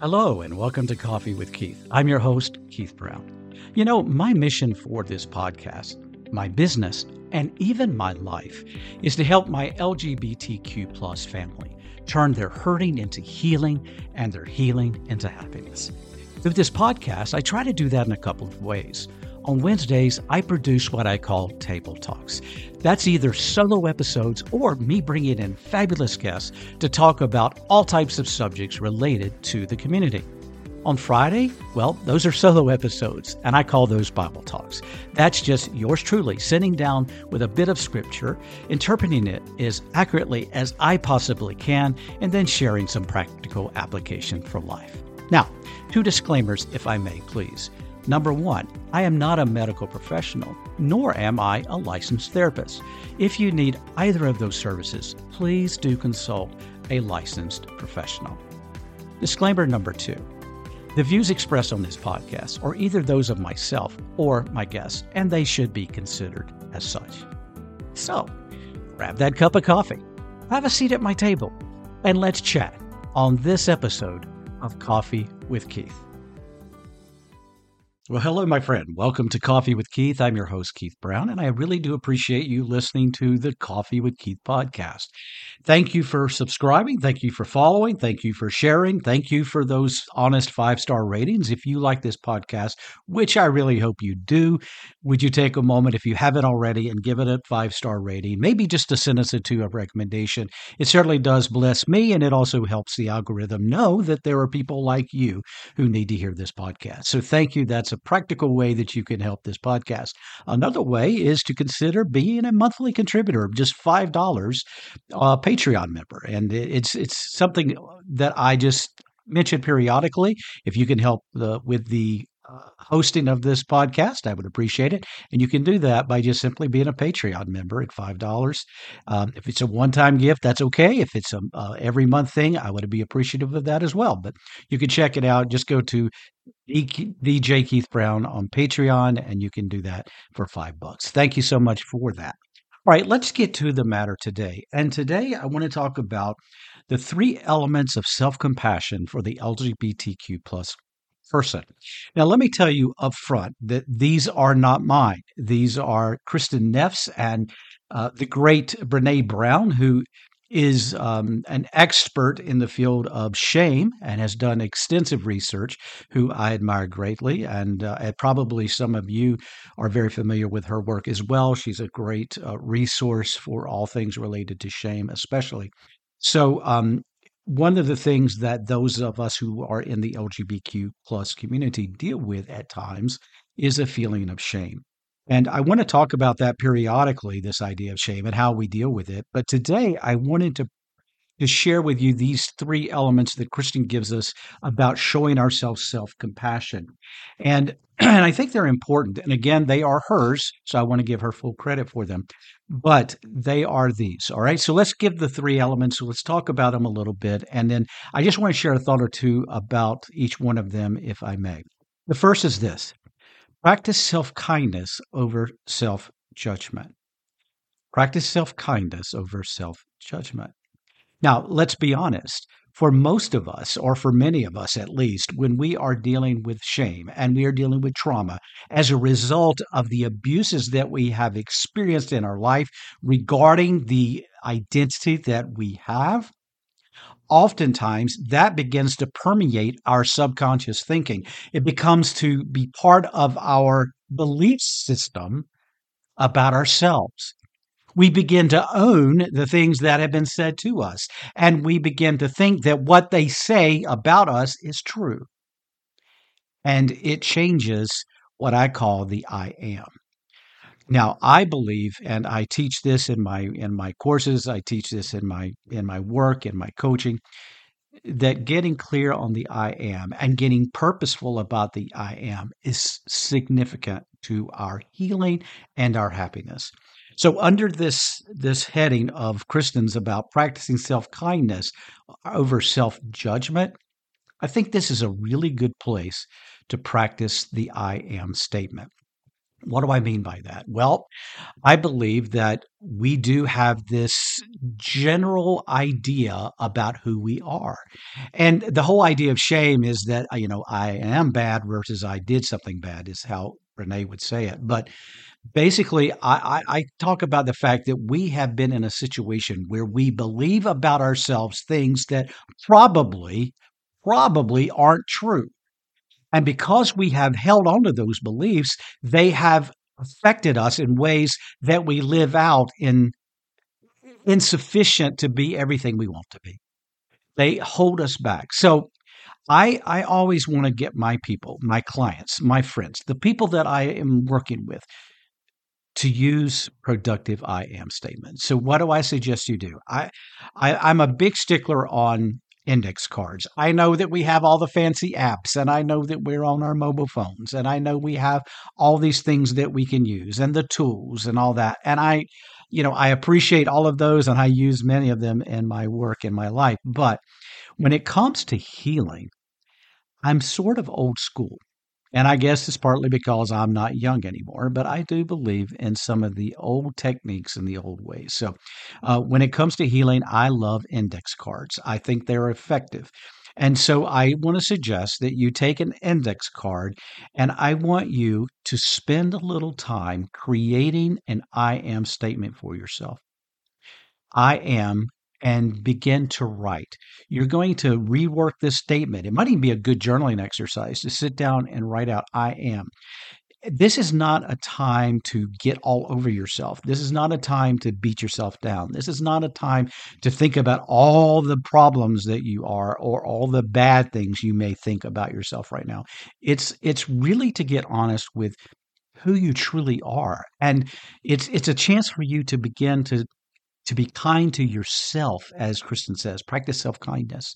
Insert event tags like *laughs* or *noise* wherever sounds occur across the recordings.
Hello, and welcome to Coffee with Keith. I'm your host, Keith Brown. You know, my mission for this podcast, my business, and even my life is to help my LGBTQ plus family turn their hurting into healing and their healing into happiness. Through this podcast, I try to do that in a couple of ways. On Wednesdays, I produce what I call Table Talks. That's either solo episodes or me bringing in fabulous guests to talk about all types of subjects related to the community. On Friday, well, those are solo episodes, and I call those Bible Talks. That's just yours truly sitting down with a bit of scripture, interpreting it as accurately as I possibly can, and then sharing some practical application for life. Now, two disclaimers, if I may, please. Number one, I am not a medical professional, nor am I a licensed therapist. If you need either of those services, please do consult a licensed professional. Disclaimer number two the views expressed on this podcast are either those of myself or my guests, and they should be considered as such. So, grab that cup of coffee, have a seat at my table, and let's chat on this episode of Coffee with Keith. Well, hello, my friend. Welcome to Coffee with Keith. I'm your host, Keith Brown, and I really do appreciate you listening to the Coffee with Keith podcast. Thank you for subscribing. Thank you for following. Thank you for sharing. Thank you for those honest five star ratings. If you like this podcast, which I really hope you do, would you take a moment, if you haven't already, and give it a five star rating? Maybe just a sentence or two of recommendation. It certainly does bless me, and it also helps the algorithm know that there are people like you who need to hear this podcast. So thank you. That's a practical way that you can help this podcast. Another way is to consider being a monthly contributor, just five dollars, uh, Patreon member, and it's it's something that I just mention periodically. If you can help the, with the uh, hosting of this podcast, I would appreciate it. And you can do that by just simply being a Patreon member at $5. Um, if it's a one time gift, that's okay. If it's a uh, every month thing, I would be appreciative of that as well. But you can check it out. Just go to DJ Keith Brown on Patreon, and you can do that for five bucks. Thank you so much for that. All right, let's get to the matter today. And today I want to talk about the three elements of self compassion for the LGBTQ plus person. Now, let me tell you up front that these are not mine. These are Kristin Neff's and uh, the great Brene Brown, who is um, an expert in the field of shame and has done extensive research, who I admire greatly. And uh, probably some of you are very familiar with her work as well. She's a great uh, resource for all things related to shame, especially. So, um, one of the things that those of us who are in the LGBTQ plus community deal with at times is a feeling of shame. And I want to talk about that periodically, this idea of shame and how we deal with it. But today I wanted to to share with you these three elements that Kristin gives us about showing ourselves self compassion. And, *clears throat* and I think they're important. And again, they are hers. So I want to give her full credit for them. But they are these. All right. So let's give the three elements. Let's talk about them a little bit. And then I just want to share a thought or two about each one of them, if I may. The first is this practice self kindness over self judgment. Practice self kindness over self judgment. Now, let's be honest. For most of us, or for many of us at least, when we are dealing with shame and we are dealing with trauma as a result of the abuses that we have experienced in our life regarding the identity that we have, oftentimes that begins to permeate our subconscious thinking. It becomes to be part of our belief system about ourselves. We begin to own the things that have been said to us, and we begin to think that what they say about us is true. And it changes what I call the I am. Now, I believe, and I teach this in my in my courses. I teach this in my in my work, in my coaching, that getting clear on the I am and getting purposeful about the I am is significant to our healing and our happiness. So, under this this heading of Kristin's about practicing self kindness over self judgment, I think this is a really good place to practice the I am statement. What do I mean by that? Well, I believe that we do have this general idea about who we are. And the whole idea of shame is that, uh, you know, I am bad versus I did something bad, is how Brene would say it. But basically, I, I, I talk about the fact that we have been in a situation where we believe about ourselves things that probably, probably aren't true. And because we have held on to those beliefs, they have affected us in ways that we live out in insufficient to be everything we want to be. They hold us back. So I I always want to get my people, my clients, my friends, the people that I am working with to use productive I am statements. So what do I suggest you do? I, I I'm a big stickler on index cards. I know that we have all the fancy apps and I know that we're on our mobile phones and I know we have all these things that we can use and the tools and all that. And I, you know, I appreciate all of those and I use many of them in my work in my life. But when it comes to healing, I'm sort of old school. And I guess it's partly because I'm not young anymore, but I do believe in some of the old techniques and the old ways. So, uh, when it comes to healing, I love index cards. I think they're effective. And so, I want to suggest that you take an index card and I want you to spend a little time creating an I am statement for yourself. I am and begin to write. You're going to rework this statement. It might even be a good journaling exercise to sit down and write out, I am. This is not a time to get all over yourself. This is not a time to beat yourself down. This is not a time to think about all the problems that you are or all the bad things you may think about yourself right now. It's it's really to get honest with who you truly are. And it's it's a chance for you to begin to to be kind to yourself, as Kristin says, practice self kindness.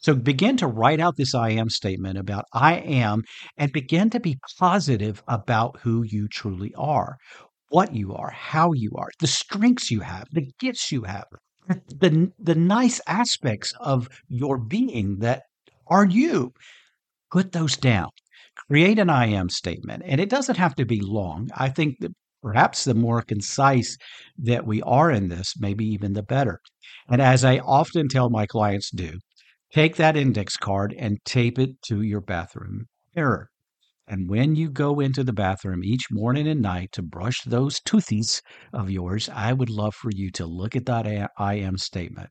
So begin to write out this I am statement about I am and begin to be positive about who you truly are, what you are, how you are, the strengths you have, the gifts you have, *laughs* the, the nice aspects of your being that are you. Put those down. Create an I am statement. And it doesn't have to be long. I think that perhaps the more concise that we are in this, maybe even the better. And as I often tell my clients do, take that index card and tape it to your bathroom mirror. And when you go into the bathroom each morning and night to brush those toothies of yours, I would love for you to look at that I am statement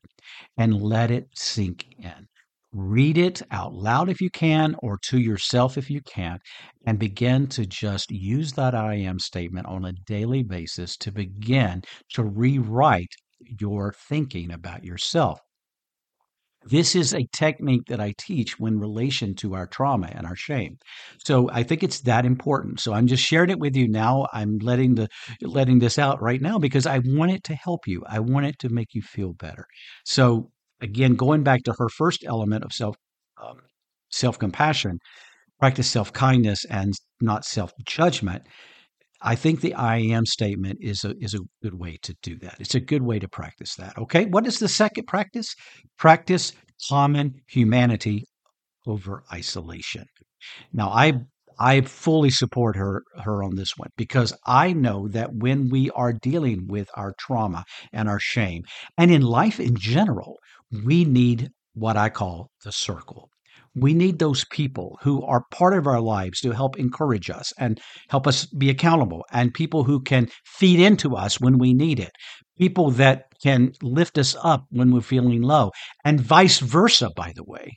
and let it sink in. Read it out loud if you can, or to yourself if you can't and begin to just use that I am statement on a daily basis to begin to rewrite your thinking about yourself. This is a technique that I teach when relation to our trauma and our shame. So I think it's that important. So I'm just sharing it with you now. I'm letting the letting this out right now because I want it to help you. I want it to make you feel better. So again, going back to her first element of self um, self compassion, practice self kindness and not self judgment. I think the I am statement is a is a good way to do that. It's a good way to practice that. Okay, what is the second practice? Practice common humanity over isolation. Now, I I fully support her her on this one because I know that when we are dealing with our trauma and our shame and in life in general, we need what I call the circle. We need those people who are part of our lives to help encourage us and help us be accountable, and people who can feed into us when we need it. People that can lift us up when we're feeling low, and vice versa, by the way.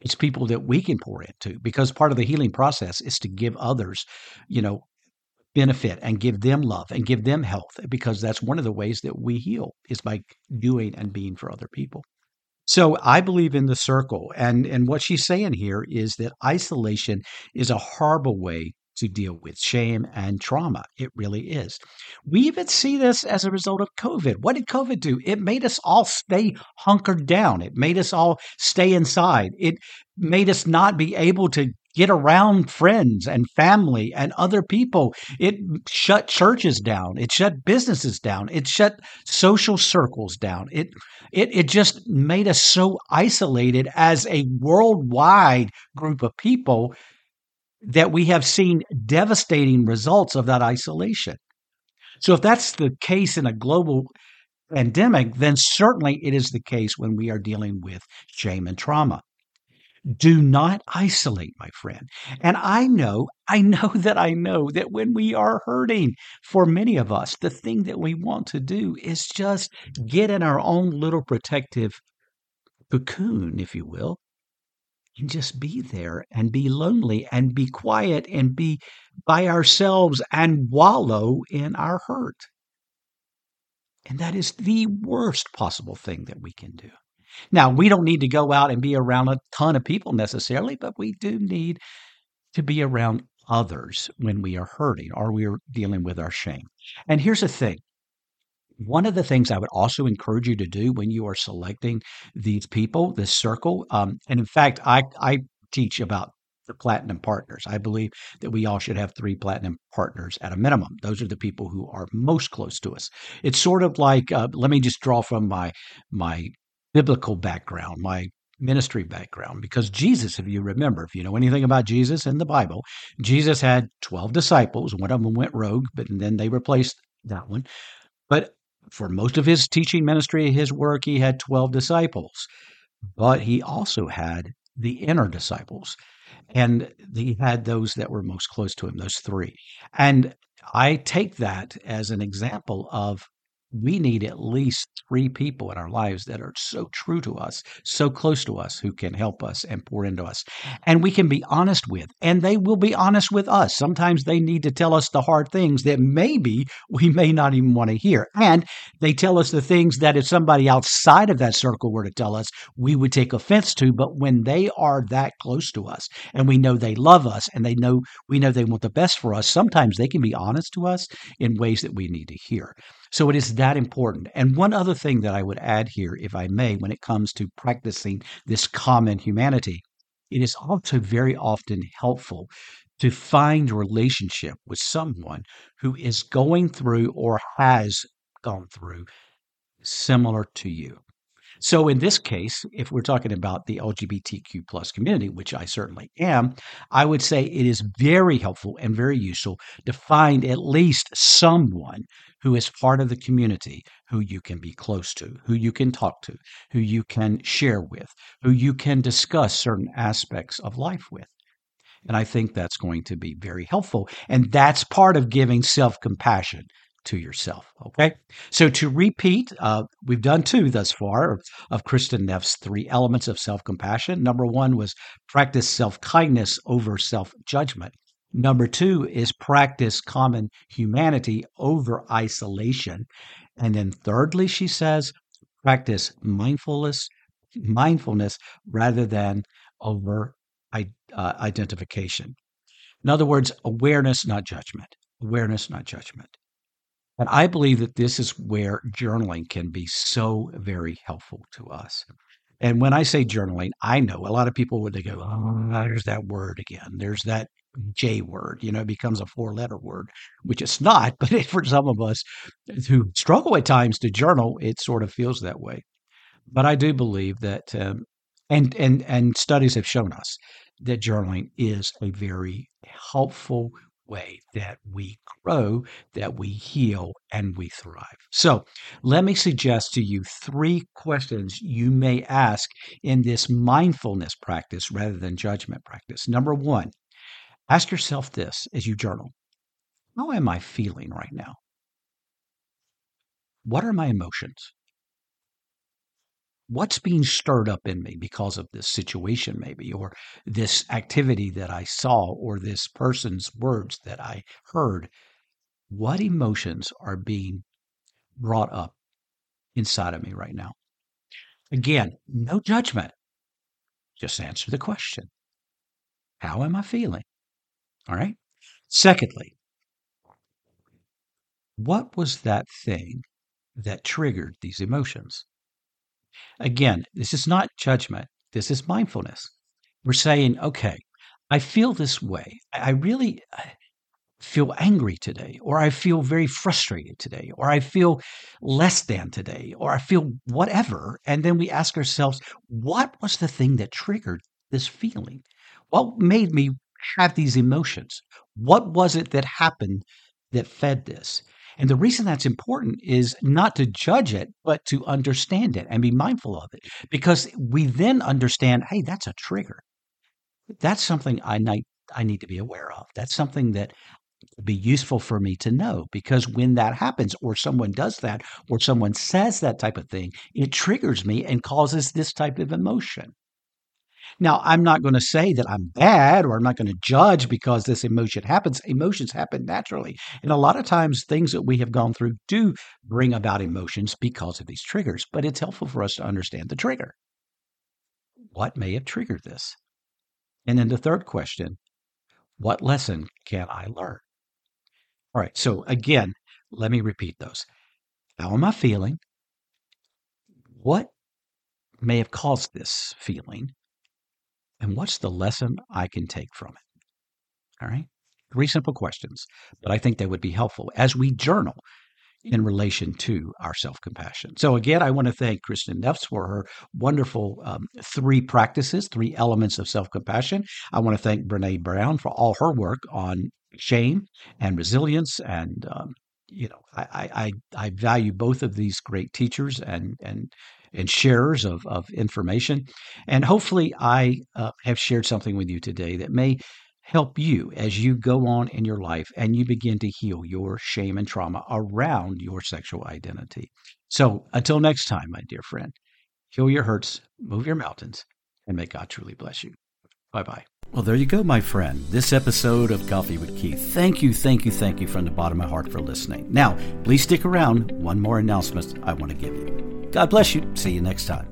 It's people that we can pour into because part of the healing process is to give others, you know, benefit and give them love and give them health because that's one of the ways that we heal is by doing and being for other people. So I believe in the circle and and what she's saying here is that isolation is a horrible way to deal with shame and trauma. It really is. We even see this as a result of COVID. What did COVID do? It made us all stay hunkered down. It made us all stay inside. It made us not be able to get around friends and family and other people. It shut churches down. It shut businesses down. It shut social circles down. It it it just made us so isolated as a worldwide group of people that we have seen devastating results of that isolation. So if that's the case in a global pandemic, then certainly it is the case when we are dealing with shame and trauma. Do not isolate, my friend. And I know, I know *laughs* that I know that when we are hurting, for many of us, the thing that we want to do is just get in our own little protective cocoon, if you will, and just be there and be lonely and be quiet and be by ourselves and wallow in our hurt. And that is the worst possible thing that we can do. Now, we don't need to go out and be around a ton of people necessarily, but we do need to be around others when we are hurting or we are dealing with our shame. And here's the thing one of the things I would also encourage you to do when you are selecting these people, this circle, um, and in fact, I, I teach about the platinum partners. I believe that we all should have three platinum partners at a minimum. Those are the people who are most close to us. It's sort of like uh, let me just draw from my my biblical background, my ministry background, because Jesus, if you remember, if you know anything about Jesus in the Bible, Jesus had 12 disciples. One of them went rogue, but then they replaced that one. But for most of his teaching ministry, his work, he had 12 disciples. But he also had the inner disciples. And he had those that were most close to him, those three. And I take that as an example of we need at least three people in our lives that are so true to us, so close to us, who can help us and pour into us. And we can be honest with, and they will be honest with us. Sometimes they need to tell us the hard things that maybe we may not even want to hear. And they tell us the things that if somebody outside of that circle were to tell us, we would take offense to. But when they are that close to us and we know they love us and they know we know they want the best for us, sometimes they can be honest to us in ways that we need to hear. So it is that important. And one other thing that I would add here, if I may, when it comes to practicing this common humanity, it is also very often helpful to find a relationship with someone who is going through or has gone through similar to you. So in this case, if we're talking about the LGBTQ plus community, which I certainly am, I would say it is very helpful and very useful to find at least someone who is part of the community who you can be close to, who you can talk to, who you can share with, who you can discuss certain aspects of life with. And I think that's going to be very helpful. And that's part of giving self compassion to yourself. Okay. So to repeat, uh, we've done two thus far of, of Kristin Neff's three elements of self compassion. Number one was practice self kindness over self judgment. Number two is practice common humanity over isolation. And then thirdly, she says, practice mindfulness, mindfulness rather than over uh, identification. In other words, awareness, not judgment. Awareness, not judgment. And I believe that this is where journaling can be so very helpful to us. And when I say journaling, I know a lot of people would they go, oh, there's that word again. There's that J word, you know, it becomes a four letter word, which it's not, *laughs* but for some of us who struggle at times to journal, it sort of feels that way. But I do believe that, um, and, and, and studies have shown us that journaling is a very helpful way that we grow, that we heal, and we thrive. So, let me suggest to you three questions you may ask in this mindfulness practice rather than judgment practice. Number one, Ask yourself this as you journal How am I feeling right now? What are my emotions? What's being stirred up in me because of this situation, maybe, or this activity that I saw, or this person's words that I heard. What emotions are being brought up inside of me right now? Again, no judgment. Just answer the question How am I feeling? All right. Secondly, what was that thing that triggered these emotions? Again, this is not judgment, this is mindfulness. We're saying, okay, I feel this way. I really uh, feel angry today, or I feel very frustrated today, or I feel less than today, or I feel whatever. And then we ask ourselves, what was the thing that triggered this feeling? What made me have these emotions? What was it that happened that fed this? And the reason that's important is not to judge it, but to understand it and be mindful of it. Because we then understand, hey, that's a trigger. That's something I need, I need to be aware of. That's something that would be useful for me to know. Because when that happens, or someone does that, or someone says that type of thing, it triggers me and causes this type of emotion. Now, I'm not going to say that I'm bad or I'm not going to judge because this emotion happens. Emotions happen naturally. And a lot of times, things that we have gone through do bring about emotions because of these triggers, but it's helpful for us to understand the trigger. What may have triggered this? And then the third question what lesson can I learn? All right, so again, let me repeat those. How am I feeling? What may have caused this feeling? And what's the lesson I can take from it? All right. Three simple questions, but I think they would be helpful as we journal in relation to our self compassion. So, again, I want to thank Kristin Neffs for her wonderful um, three practices, three elements of self compassion. I want to thank Brene Brown for all her work on shame and resilience and um, you know, I, I I value both of these great teachers and and and sharers of of information, and hopefully I uh, have shared something with you today that may help you as you go on in your life and you begin to heal your shame and trauma around your sexual identity. So until next time, my dear friend, heal your hurts, move your mountains, and may God truly bless you. Bye bye. Well, there you go, my friend. This episode of Coffee with Keith. Thank you, thank you, thank you from the bottom of my heart for listening. Now, please stick around. One more announcement I want to give you. God bless you. See you next time.